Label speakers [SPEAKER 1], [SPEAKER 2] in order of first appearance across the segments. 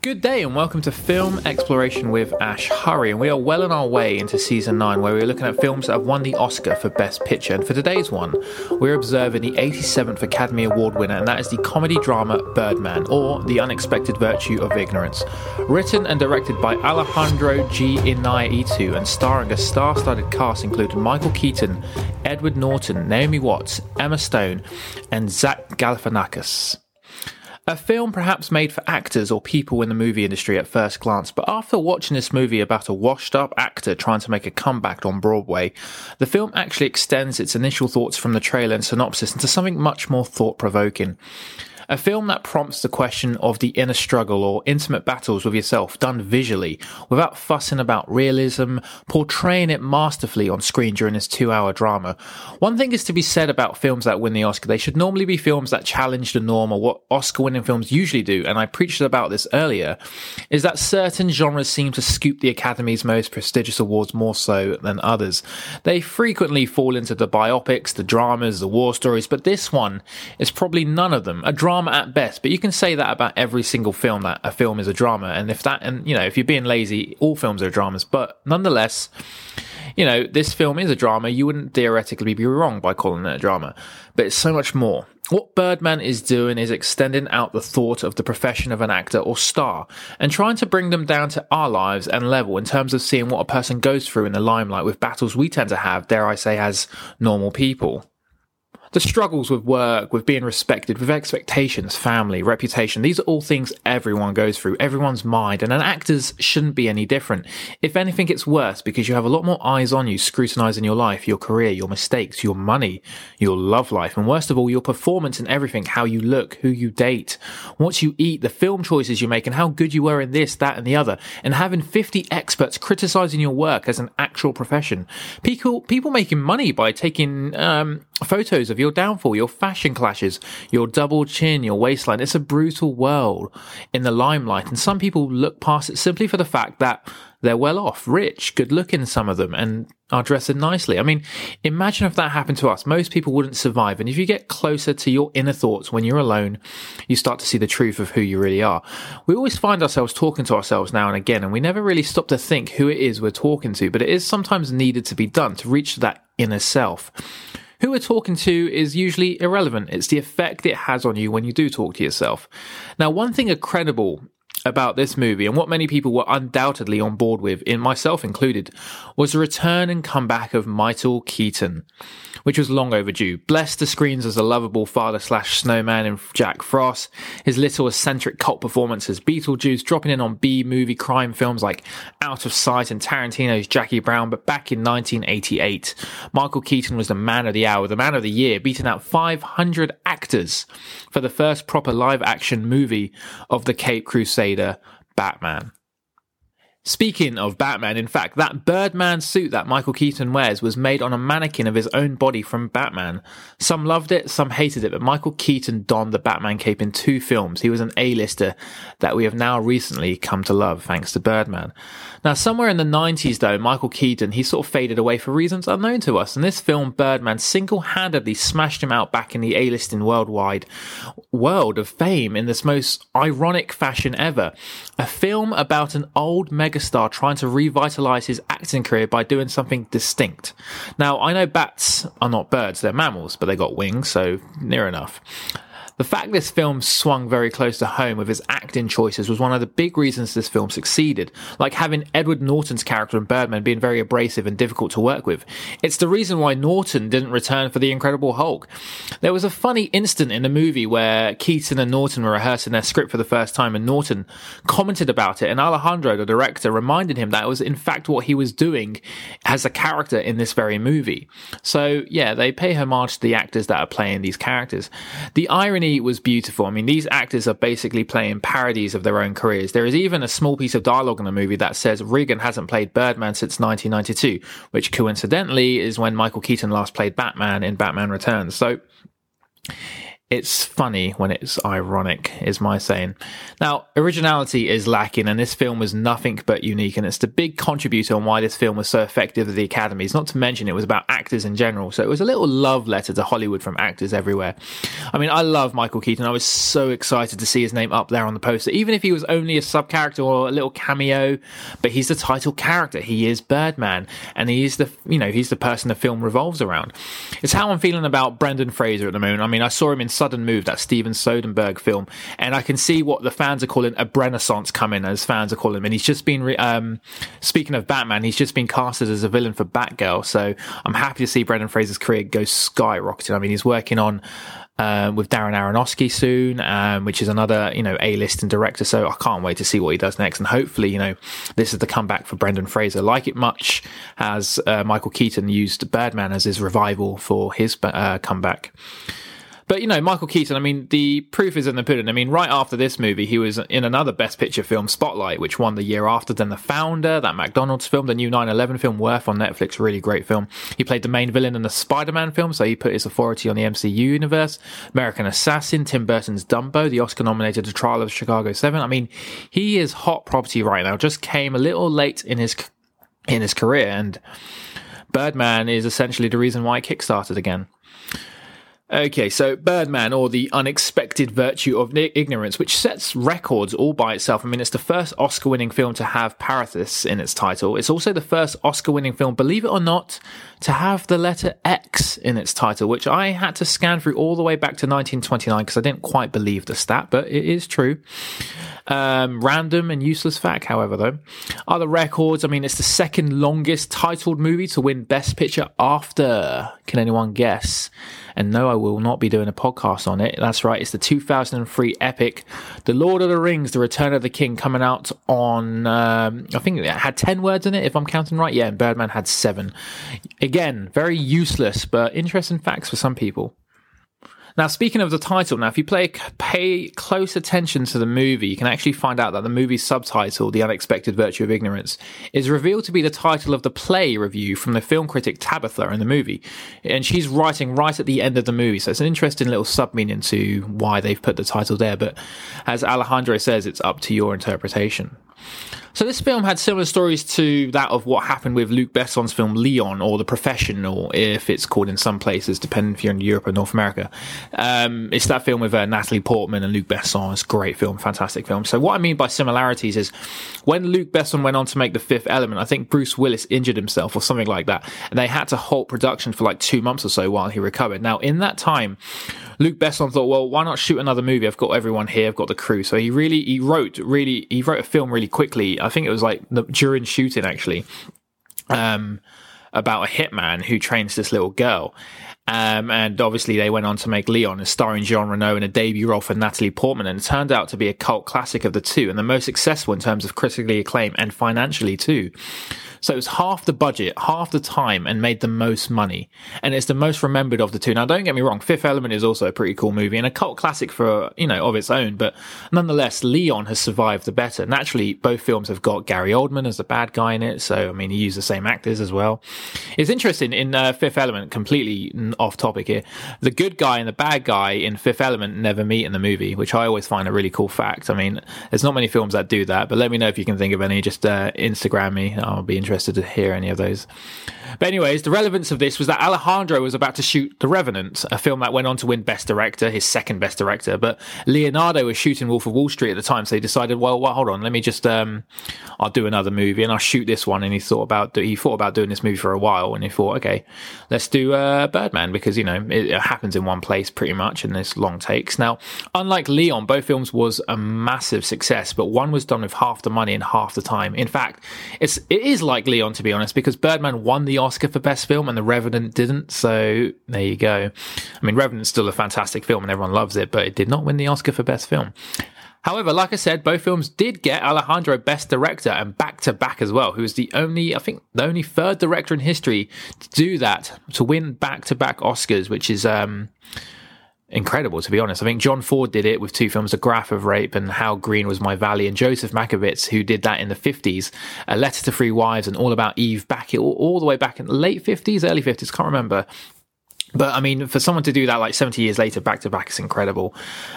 [SPEAKER 1] Good day and welcome to Film Exploration with Ash Hurry. And we are well on our way into season 9, where we're looking at films that have won the Oscar for Best Picture. And for today's one, we're observing the 87th Academy Award winner, and that is the comedy drama Birdman, or The Unexpected Virtue of Ignorance. Written and directed by Alejandro G. Inarritu, and starring a star studded cast including Michael Keaton, Edward Norton, Naomi Watts, Emma Stone, and Zach Galifianakis. A film perhaps made for actors or people in the movie industry at first glance, but after watching this movie about a washed up actor trying to make a comeback on Broadway, the film actually extends its initial thoughts from the trailer and synopsis into something much more thought provoking. A film that prompts the question of the inner struggle or intimate battles with yourself done visually without fussing about realism, portraying it masterfully on screen during this two hour drama. One thing is to be said about films that win the Oscar. They should normally be films that challenge the norm or what Oscar winning films usually do. And I preached about this earlier is that certain genres seem to scoop the Academy's most prestigious awards more so than others. They frequently fall into the biopics, the dramas, the war stories, but this one is probably none of them. A drama drama at best, but you can say that about every single film that a film is a drama. And if that, and you know, if you're being lazy, all films are dramas. But nonetheless, you know, this film is a drama. You wouldn't theoretically be wrong by calling it a drama, but it's so much more. What Birdman is doing is extending out the thought of the profession of an actor or star and trying to bring them down to our lives and level in terms of seeing what a person goes through in the limelight with battles we tend to have, dare I say, as normal people the struggles with work, with being respected, with expectations, family, reputation, these are all things everyone goes through, everyone's mind, and an actor's shouldn't be any different. If anything, it's worse because you have a lot more eyes on you scrutinizing your life, your career, your mistakes, your money, your love life, and worst of all, your performance and everything, how you look, who you date, what you eat, the film choices you make, and how good you were in this, that, and the other, and having 50 experts criticizing your work as an actual profession. People, people making money by taking, um, photos of your downfall, your fashion clashes, your double chin, your waistline. It's a brutal world in the limelight. And some people look past it simply for the fact that they're well off, rich, good looking, some of them, and are dressing nicely. I mean, imagine if that happened to us. Most people wouldn't survive. And if you get closer to your inner thoughts when you're alone, you start to see the truth of who you really are. We always find ourselves talking to ourselves now and again, and we never really stop to think who it is we're talking to, but it is sometimes needed to be done to reach that inner self. Who we're talking to is usually irrelevant. It's the effect it has on you when you do talk to yourself. Now, one thing incredible about this movie and what many people were undoubtedly on board with, in myself included, was the return and comeback of Michael Keaton which was long overdue. Blessed the screens as a lovable father slash snowman in Jack Frost, his little eccentric cult performances, Beetlejuice dropping in on B movie crime films like Out of Sight and Tarantino's Jackie Brown, but back in 1988, Michael Keaton was the man of the hour, the man of the year, beating out 500 actors for the first proper live action movie of the Cape Crusader Batman. Speaking of Batman, in fact, that Birdman suit that Michael Keaton wears was made on a mannequin of his own body from Batman. Some loved it, some hated it, but Michael Keaton donned the Batman cape in two films. He was an A-lister that we have now recently come to love thanks to Birdman. Now, somewhere in the 90s though, Michael Keaton, he sort of faded away for reasons unknown to us, and this film, Birdman, single-handedly smashed him out back in the A-listing worldwide world of fame in this most ironic fashion ever. A film about an old mega megastar trying to revitalize his acting career by doing something distinct. Now, I know bats are not birds, they're mammals, but they got wings, so near enough. The fact this film swung very close to home with his acting choices was one of the big reasons this film succeeded, like having Edward Norton's character in Birdman being very abrasive and difficult to work with. It's the reason why Norton didn't return for The Incredible Hulk. There was a funny instant in the movie where Keaton and Norton were rehearsing their script for the first time and Norton commented about it and Alejandro, the director, reminded him that it was in fact what he was doing as a character in this very movie. So yeah, they pay homage to the actors that are playing these characters. The irony was beautiful. I mean, these actors are basically playing parodies of their own careers. There is even a small piece of dialogue in the movie that says Regan hasn't played Birdman since 1992, which coincidentally is when Michael Keaton last played Batman in Batman Returns. So, it's funny when it's ironic, is my saying. Now, originality is lacking, and this film was nothing but unique, and it's the big contributor on why this film was so effective at the Academies. Not to mention, it was about actors in general, so it was a little love letter to Hollywood from actors everywhere. I mean, I love Michael Keaton. I was so excited to see his name up there on the poster, even if he was only a sub character or a little cameo. But he's the title character. He is Birdman, and he is the you know he's the person the film revolves around. It's how I'm feeling about Brendan Fraser at the moment. I mean, I saw him in Sudden Move, that Steven Soderbergh film, and I can see what the fans are calling a renaissance coming, as fans are calling him. And he's just been, re- um, speaking of Batman, he's just been casted as a villain for Batgirl. So I'm happy to see Brendan Fraser's career go skyrocketing. I mean, he's working on um, with Darren Aronofsky soon, um, which is another, you know, A-listing director. So I can't wait to see what he does next. And hopefully, you know, this is the comeback for Brendan Fraser. Like it much as uh, Michael Keaton used Birdman as his revival for his uh, comeback. But you know, Michael Keaton. I mean, the proof is in the pudding. I mean, right after this movie, he was in another Best Picture film, Spotlight, which won the year after. Then The Founder, that McDonald's film, the new 9/11 film, Worth on Netflix, really great film. He played the main villain in the Spider-Man film, so he put his authority on the MCU universe. American Assassin, Tim Burton's Dumbo, the Oscar-nominated The Trial of Chicago Seven. I mean, he is hot property right now. Just came a little late in his in his career, and Birdman is essentially the reason why it kickstarted again. Okay, so Birdman, or the unexpected virtue of ignorance, which sets records all by itself. I mean, it's the first Oscar winning film to have parenthesis in its title. It's also the first Oscar winning film, believe it or not, to have the letter X in its title, which I had to scan through all the way back to 1929 because I didn't quite believe the stat, but it is true. Um, random and useless fact, however, though. Other records, I mean, it's the second longest titled movie to win Best Picture after. Can anyone guess? And no, I will not be doing a podcast on it. That's right. It's the 2003 epic, The Lord of the Rings, The Return of the King, coming out on, um, I think it had 10 words in it, if I'm counting right. Yeah, and Birdman had seven. Again, very useless, but interesting facts for some people. Now, speaking of the title, now if you play pay close attention to the movie, you can actually find out that the movie's subtitle, "The Unexpected Virtue of Ignorance," is revealed to be the title of the play review from the film critic Tabitha in the movie, and she's writing right at the end of the movie. So it's an interesting little sub meaning to why they've put the title there. But as Alejandro says, it's up to your interpretation. So this film had similar stories to that of what happened with Luc Besson's film Leon or The Professional, if it's called in some places, depending if you're in Europe or North America. Um, it's that film with uh, Natalie Portman and Luc Besson. It's a great film, fantastic film. So what I mean by similarities is when Luc Besson went on to make The Fifth Element, I think Bruce Willis injured himself or something like that, and they had to halt production for like two months or so while he recovered. Now in that time, Luc Besson thought, well, why not shoot another movie? I've got everyone here. I've got the crew. So he really, he wrote really, he wrote a film really quickly. I think it was like during shooting actually, um, about a hitman who trains this little girl. Um, and obviously they went on to make Leon, starring Jean Reno in a debut role for Natalie Portman, and it turned out to be a cult classic of the two, and the most successful in terms of critically acclaim and financially too. So it was half the budget, half the time, and made the most money. And it's the most remembered of the two. Now, don't get me wrong, Fifth Element is also a pretty cool movie and a cult classic for, you know, of its own. But nonetheless, Leon has survived the better. Naturally, both films have got Gary Oldman as the bad guy in it. So, I mean, he used the same actors as well. It's interesting in uh, Fifth Element, completely off topic here. The good guy and the bad guy in Fifth Element never meet in the movie, which I always find a really cool fact. I mean, there's not many films that do that, but let me know if you can think of any. Just uh, Instagram me. I'll be interested interested to hear any of those. But anyways, the relevance of this was that Alejandro was about to shoot The Revenant, a film that went on to win Best Director, his second Best Director. But Leonardo was shooting Wolf of Wall Street at the time, so he decided, well, well hold on, let me just, um, I'll do another movie and I'll shoot this one. And he thought about, he thought about doing this movie for a while, and he thought, okay, let's do uh, Birdman because you know it, it happens in one place pretty much, and there's long takes. Now, unlike Leon, both films was a massive success, but one was done with half the money and half the time. In fact, it's it is like Leon to be honest, because Birdman won the Oscar for Best Film and The Revenant didn't. So there you go. I mean, Revenant's still a fantastic film and everyone loves it, but it did not win the Oscar for Best Film. However, like I said, both films did get Alejandro Best Director and back to back as well, who is the only, I think, the only third director in history to do that, to win back to back Oscars, which is, um, incredible to be honest. I think John Ford did it with two films, A Grapes of Wrath and How Green Was My Valley, and Joseph Mankiewicz, who did that in the 50s, A Letter to Three Wives and All About Eve back all, all the way back in the late 50s, early 50s, can't remember. But I mean, for someone to do that like 70 years later, back to back, is incredible.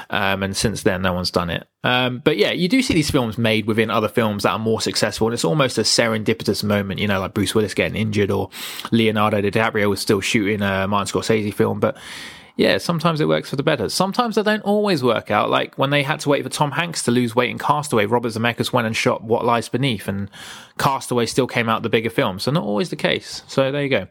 [SPEAKER 1] Um, and since then, no one's done it. Um, but yeah, you do see these films made within other films that are more successful. And it's almost a serendipitous moment, you know, like Bruce Willis getting injured or Leonardo DiCaprio was still shooting a Martin Scorsese film. But yeah, sometimes it works for the better. Sometimes they don't always work out. Like when they had to wait for Tom Hanks to lose weight in Castaway, Robert Zemeckis went and shot What Lies Beneath, and Castaway still came out the bigger film. So not always the case. So there you go.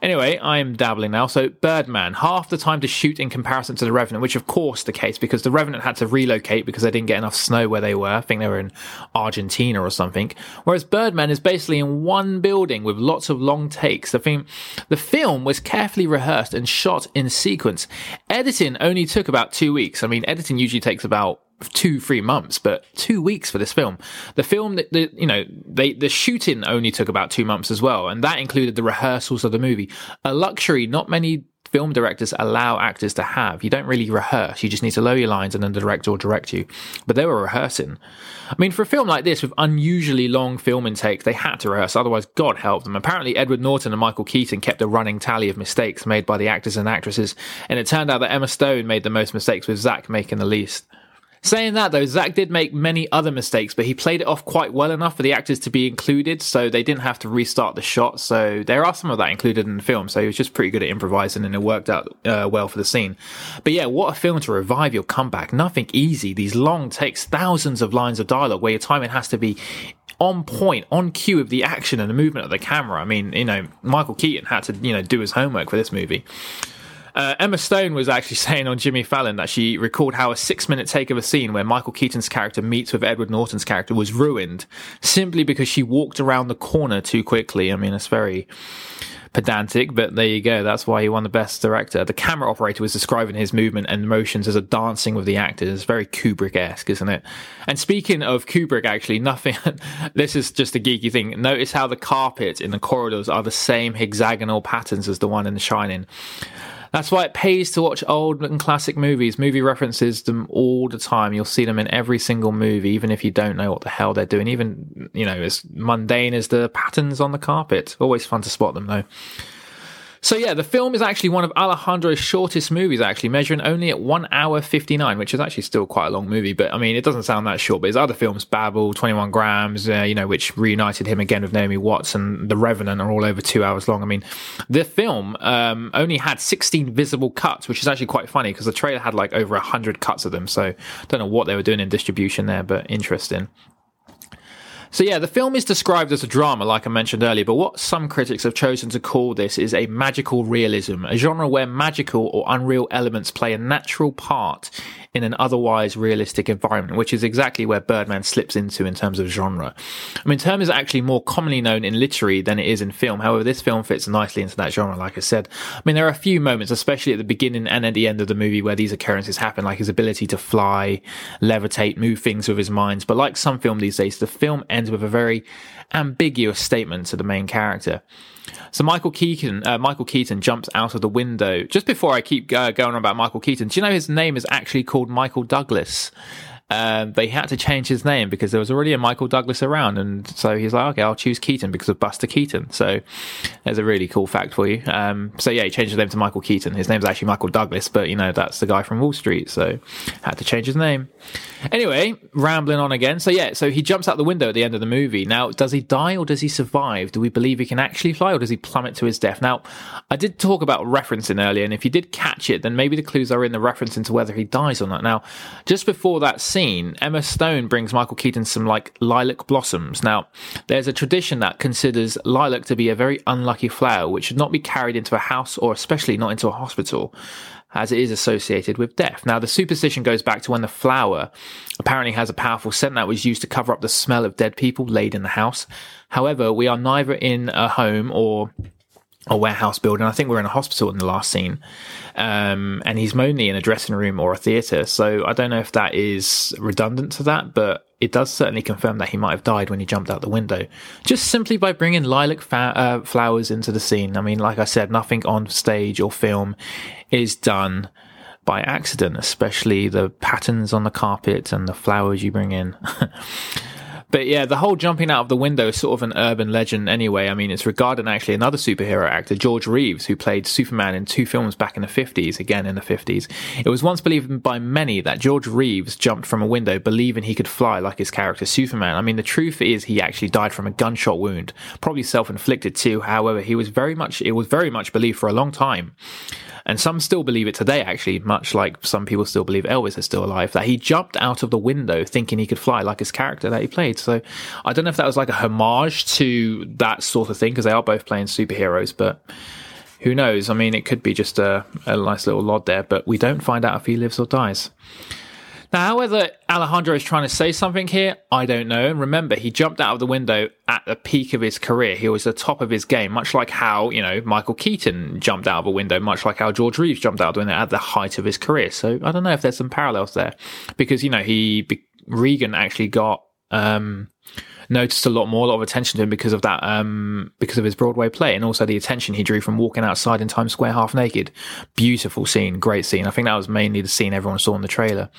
[SPEAKER 1] Anyway, I'm dabbling now. So Birdman, half the time to shoot in comparison to The Revenant, which of course the case because The Revenant had to relocate because they didn't get enough snow where they were. I think they were in Argentina or something. Whereas Birdman is basically in one building with lots of long takes. The film, the film was carefully rehearsed and shot in sequence. Editing only took about two weeks. I mean, editing usually takes about two three months but two weeks for this film. The film that the you know they the shooting only took about two months as well and that included the rehearsals of the movie. A luxury not many film directors allow actors to have. You don't really rehearse. You just need to lower your lines and then the director will direct you. But they were rehearsing. I mean for a film like this with unusually long film intake they had to rehearse otherwise god help them. Apparently edward norton and michael keaton kept a running tally of mistakes made by the actors and actresses and it turned out that emma stone made the most mistakes with zach making the least Saying that though, Zach did make many other mistakes, but he played it off quite well enough for the actors to be included, so they didn't have to restart the shot. So there are some of that included in the film. So he was just pretty good at improvising, and it worked out uh, well for the scene. But yeah, what a film to revive your comeback! Nothing easy. These long takes, thousands of lines of dialogue, where your timing has to be on point, on cue of the action and the movement of the camera. I mean, you know, Michael Keaton had to, you know, do his homework for this movie. Uh, Emma Stone was actually saying on Jimmy Fallon that she recalled how a six minute take of a scene where Michael Keaton's character meets with Edward Norton's character was ruined simply because she walked around the corner too quickly. I mean, it's very pedantic, but there you go. That's why he won the best director. The camera operator was describing his movement and motions as a dancing with the actors. It's Very Kubrick esque, isn't it? And speaking of Kubrick, actually, nothing, this is just a geeky thing. Notice how the carpet in the corridors are the same hexagonal patterns as the one in The Shining. That's why it pays to watch old and classic movies. Movie references them all the time. You'll see them in every single movie, even if you don't know what the hell they're doing. Even, you know, as mundane as the patterns on the carpet. Always fun to spot them though. So yeah, the film is actually one of Alejandro's shortest movies, actually measuring only at one hour fifty nine, which is actually still quite a long movie. But I mean, it doesn't sound that short. But his other films, Babel, Twenty One Grams, uh, you know, which reunited him again with Naomi Watts, and The Revenant, are all over two hours long. I mean, the film um, only had sixteen visible cuts, which is actually quite funny because the trailer had like over hundred cuts of them. So I don't know what they were doing in distribution there, but interesting. So yeah, the film is described as a drama, like I mentioned earlier, but what some critics have chosen to call this is a magical realism, a genre where magical or unreal elements play a natural part in an otherwise realistic environment, which is exactly where Birdman slips into in terms of genre. I mean, term is actually more commonly known in literary than it is in film. However, this film fits nicely into that genre, like I said. I mean, there are a few moments, especially at the beginning and at the end of the movie, where these occurrences happen, like his ability to fly, levitate, move things with his mind. But like some film these days, the film ends with a very ambiguous statement to the main character. So Michael Keaton, uh, Michael Keaton jumps out of the window. Just before I keep uh, going on about Michael Keaton, do you know his name is actually called Michael Douglas? Um, they had to change his name because there was already a Michael Douglas around, and so he's like, okay, I'll choose Keaton because of Buster Keaton. So there's a really cool fact for you. Um, so yeah, he changed his name to Michael Keaton. His name's actually Michael Douglas, but you know that's the guy from Wall Street, so had to change his name. Anyway, rambling on again. So yeah, so he jumps out the window at the end of the movie. Now, does he die or does he survive? Do we believe he can actually fly or does he plummet to his death? Now, I did talk about referencing earlier, and if you did catch it, then maybe the clues are in the reference into whether he dies or not. Now, just before that scene, Emma Stone brings Michael Keaton some like lilac blossoms. Now, there's a tradition that considers lilac to be a very unlucky flower, which should not be carried into a house or especially not into a hospital as it is associated with death. Now, the superstition goes back to when the flower apparently has a powerful scent that was used to cover up the smell of dead people laid in the house. However, we are neither in a home or a warehouse building. I think we're in a hospital in the last scene. Um, and he's mainly in a dressing room or a theatre. So I don't know if that is redundant to that, but it does certainly confirm that he might have died when he jumped out the window. Just simply by bringing lilac fa- uh, flowers into the scene. I mean, like I said, nothing on stage or film is done by accident, especially the patterns on the carpet and the flowers you bring in. But yeah, the whole jumping out of the window is sort of an urban legend anyway. I mean, it's regarding actually another superhero actor, George Reeves, who played Superman in two films back in the 50s, again in the 50s. It was once believed by many that George Reeves jumped from a window believing he could fly like his character Superman. I mean, the truth is he actually died from a gunshot wound, probably self-inflicted too. However, he was very much, it was very much believed for a long time and some still believe it today, actually, much like some people still believe Elvis is still alive, that he jumped out of the window thinking he could fly like his character that he played. So I don't know if that was like a homage to that sort of thing, because they are both playing superheroes, but who knows? I mean, it could be just a, a nice little nod there, but we don't find out if he lives or dies. Now, whether Alejandro is trying to say something here, I don't know. And remember, he jumped out of the window at the peak of his career. He was the top of his game, much like how, you know, Michael Keaton jumped out of a window, much like how George Reeves jumped out of the window at the height of his career. So I don't know if there's some parallels there. Because, you know, he, Regan actually got, um, noticed a lot more, a lot of attention to him because of that, um, because of his Broadway play and also the attention he drew from walking outside in Times Square half naked. Beautiful scene, great scene. I think that was mainly the scene everyone saw in the trailer.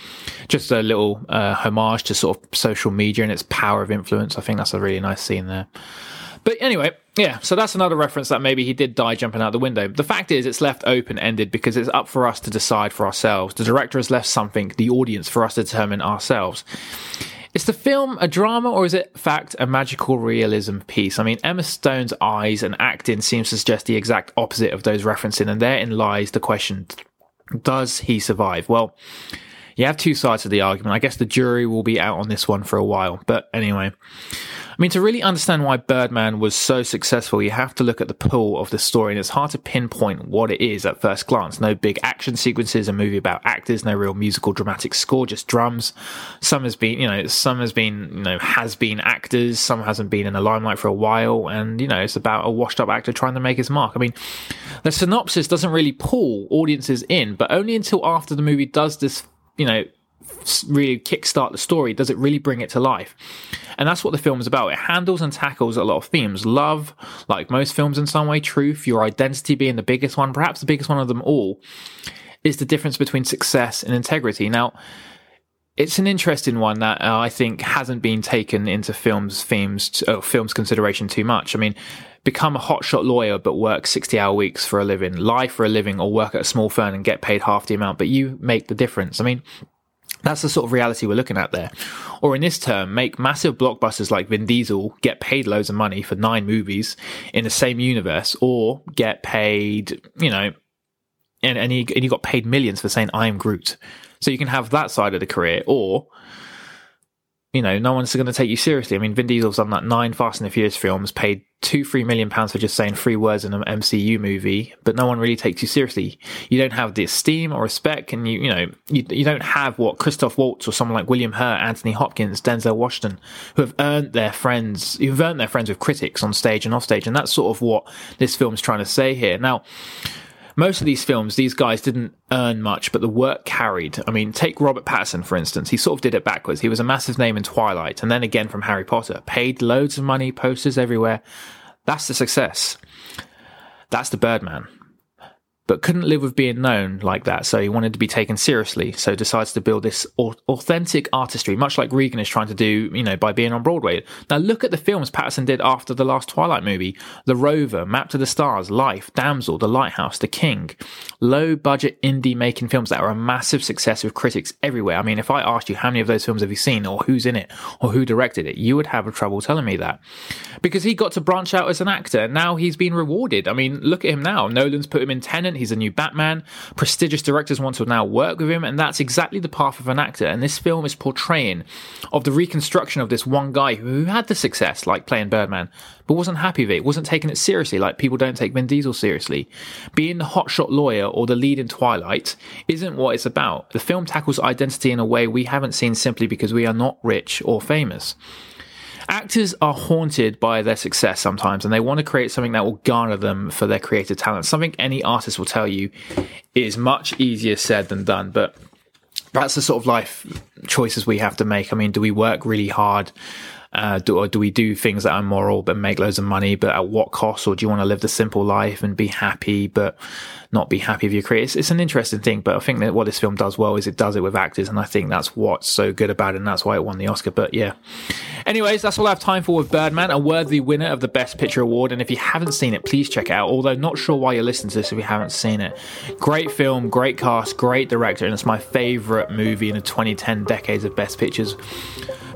[SPEAKER 1] Just a little uh, homage to sort of social media and its power of influence. I think that's a really nice scene there. But anyway, yeah, so that's another reference that maybe he did die jumping out the window. The fact is, it's left open ended because it's up for us to decide for ourselves. The director has left something, the audience, for us to determine ourselves. Is the film a drama or is it, fact, a magical realism piece? I mean, Emma Stone's eyes and acting seems to suggest the exact opposite of those referencing, and therein lies the question Does he survive? Well, you have two sides to the argument. I guess the jury will be out on this one for a while, but anyway. I mean, to really understand why Birdman was so successful, you have to look at the pull of the story, and it's hard to pinpoint what it is at first glance. No big action sequences, a movie about actors, no real musical dramatic score, just drums. Some has been, you know, some has been, you know, has been actors, some hasn't been in the limelight for a while, and, you know, it's about a washed up actor trying to make his mark. I mean, the synopsis doesn't really pull audiences in, but only until after the movie does this, you know, really kickstart the story? Does it really bring it to life? And that's what the film is about. It handles and tackles a lot of themes. Love, like most films in some way, truth, your identity being the biggest one, perhaps the biggest one of them all, is the difference between success and integrity. Now, it's an interesting one that uh, I think hasn't been taken into films themes to, uh, films consideration too much. I mean, become a hotshot lawyer but work 60 hour weeks for a living, lie for a living or work at a small firm and get paid half the amount, but you make the difference. I mean, that's the sort of reality we're looking at there. Or in this term, make massive blockbusters like Vin Diesel get paid loads of money for nine movies in the same universe, or get paid, you know, and, and, he, and he got paid millions for saying, I am Groot. So you can have that side of the career, or you know, no one's going to take you seriously. I mean, Vin Diesel's done that nine Fast and the Furious films, paid two, three million pounds for just saying three words in an MCU movie, but no one really takes you seriously. You don't have the esteem or respect, and you, you know, you, you don't have what Christoph Waltz or someone like William Hurt, Anthony Hopkins, Denzel Washington, who have earned their friends, who've earned their friends with critics on stage and off stage, and that's sort of what this film's trying to say here. Now, most of these films, these guys didn't earn much, but the work carried. I mean, take Robert Pattinson, for instance. He sort of did it backwards. He was a massive name in Twilight, and then again from Harry Potter. Paid loads of money, posters everywhere. That's the success. That's the Birdman but couldn't live with being known like that. So he wanted to be taken seriously. So decides to build this authentic artistry, much like Regan is trying to do, you know, by being on Broadway. Now look at the films Pattinson did after the last Twilight movie. The Rover, Map to the Stars, Life, Damsel, The Lighthouse, The King. Low budget indie making films that are a massive success with critics everywhere. I mean, if I asked you how many of those films have you seen or who's in it or who directed it, you would have trouble telling me that. Because he got to branch out as an actor. Now he's been rewarded. I mean, look at him now. Nolan's put him in Tenet He's a new Batman. Prestigious directors want to now work with him, and that's exactly the path of an actor. And this film is portraying of the reconstruction of this one guy who had the success, like playing Birdman, but wasn't happy with it, wasn't taking it seriously, like people don't take Vin Diesel seriously. Being the hotshot lawyer or the lead in Twilight isn't what it's about. The film tackles identity in a way we haven't seen simply because we are not rich or famous. Actors are haunted by their success sometimes and they want to create something that will garner them for their creative talent. Something any artist will tell you is much easier said than done, but that's the sort of life choices we have to make. I mean, do we work really hard? Uh, do, or do we do things that are moral but make loads of money, but at what cost? Or do you want to live the simple life and be happy, but not be happy with your career? It's, it's an interesting thing, but I think that what this film does well is it does it with actors, and I think that's what's so good about it, and that's why it won the Oscar. But yeah. Anyways, that's all I have time for with Birdman, a worthy winner of the Best Picture Award. And if you haven't seen it, please check it out. Although, not sure why you're listening to this if you haven't seen it. Great film, great cast, great director, and it's my favourite movie in the 2010 decades of Best Pictures.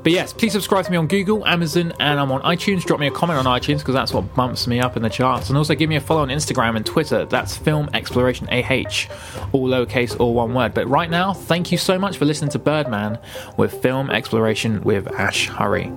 [SPEAKER 1] But yes, please subscribe to me on Google, Amazon, and I'm on iTunes. Drop me a comment on iTunes because that's what bumps me up in the charts. And also give me a follow on Instagram and Twitter. That's Film Exploration AH, all lowercase, all one word. But right now, thank you so much for listening to Birdman with Film Exploration with Ash Hurry.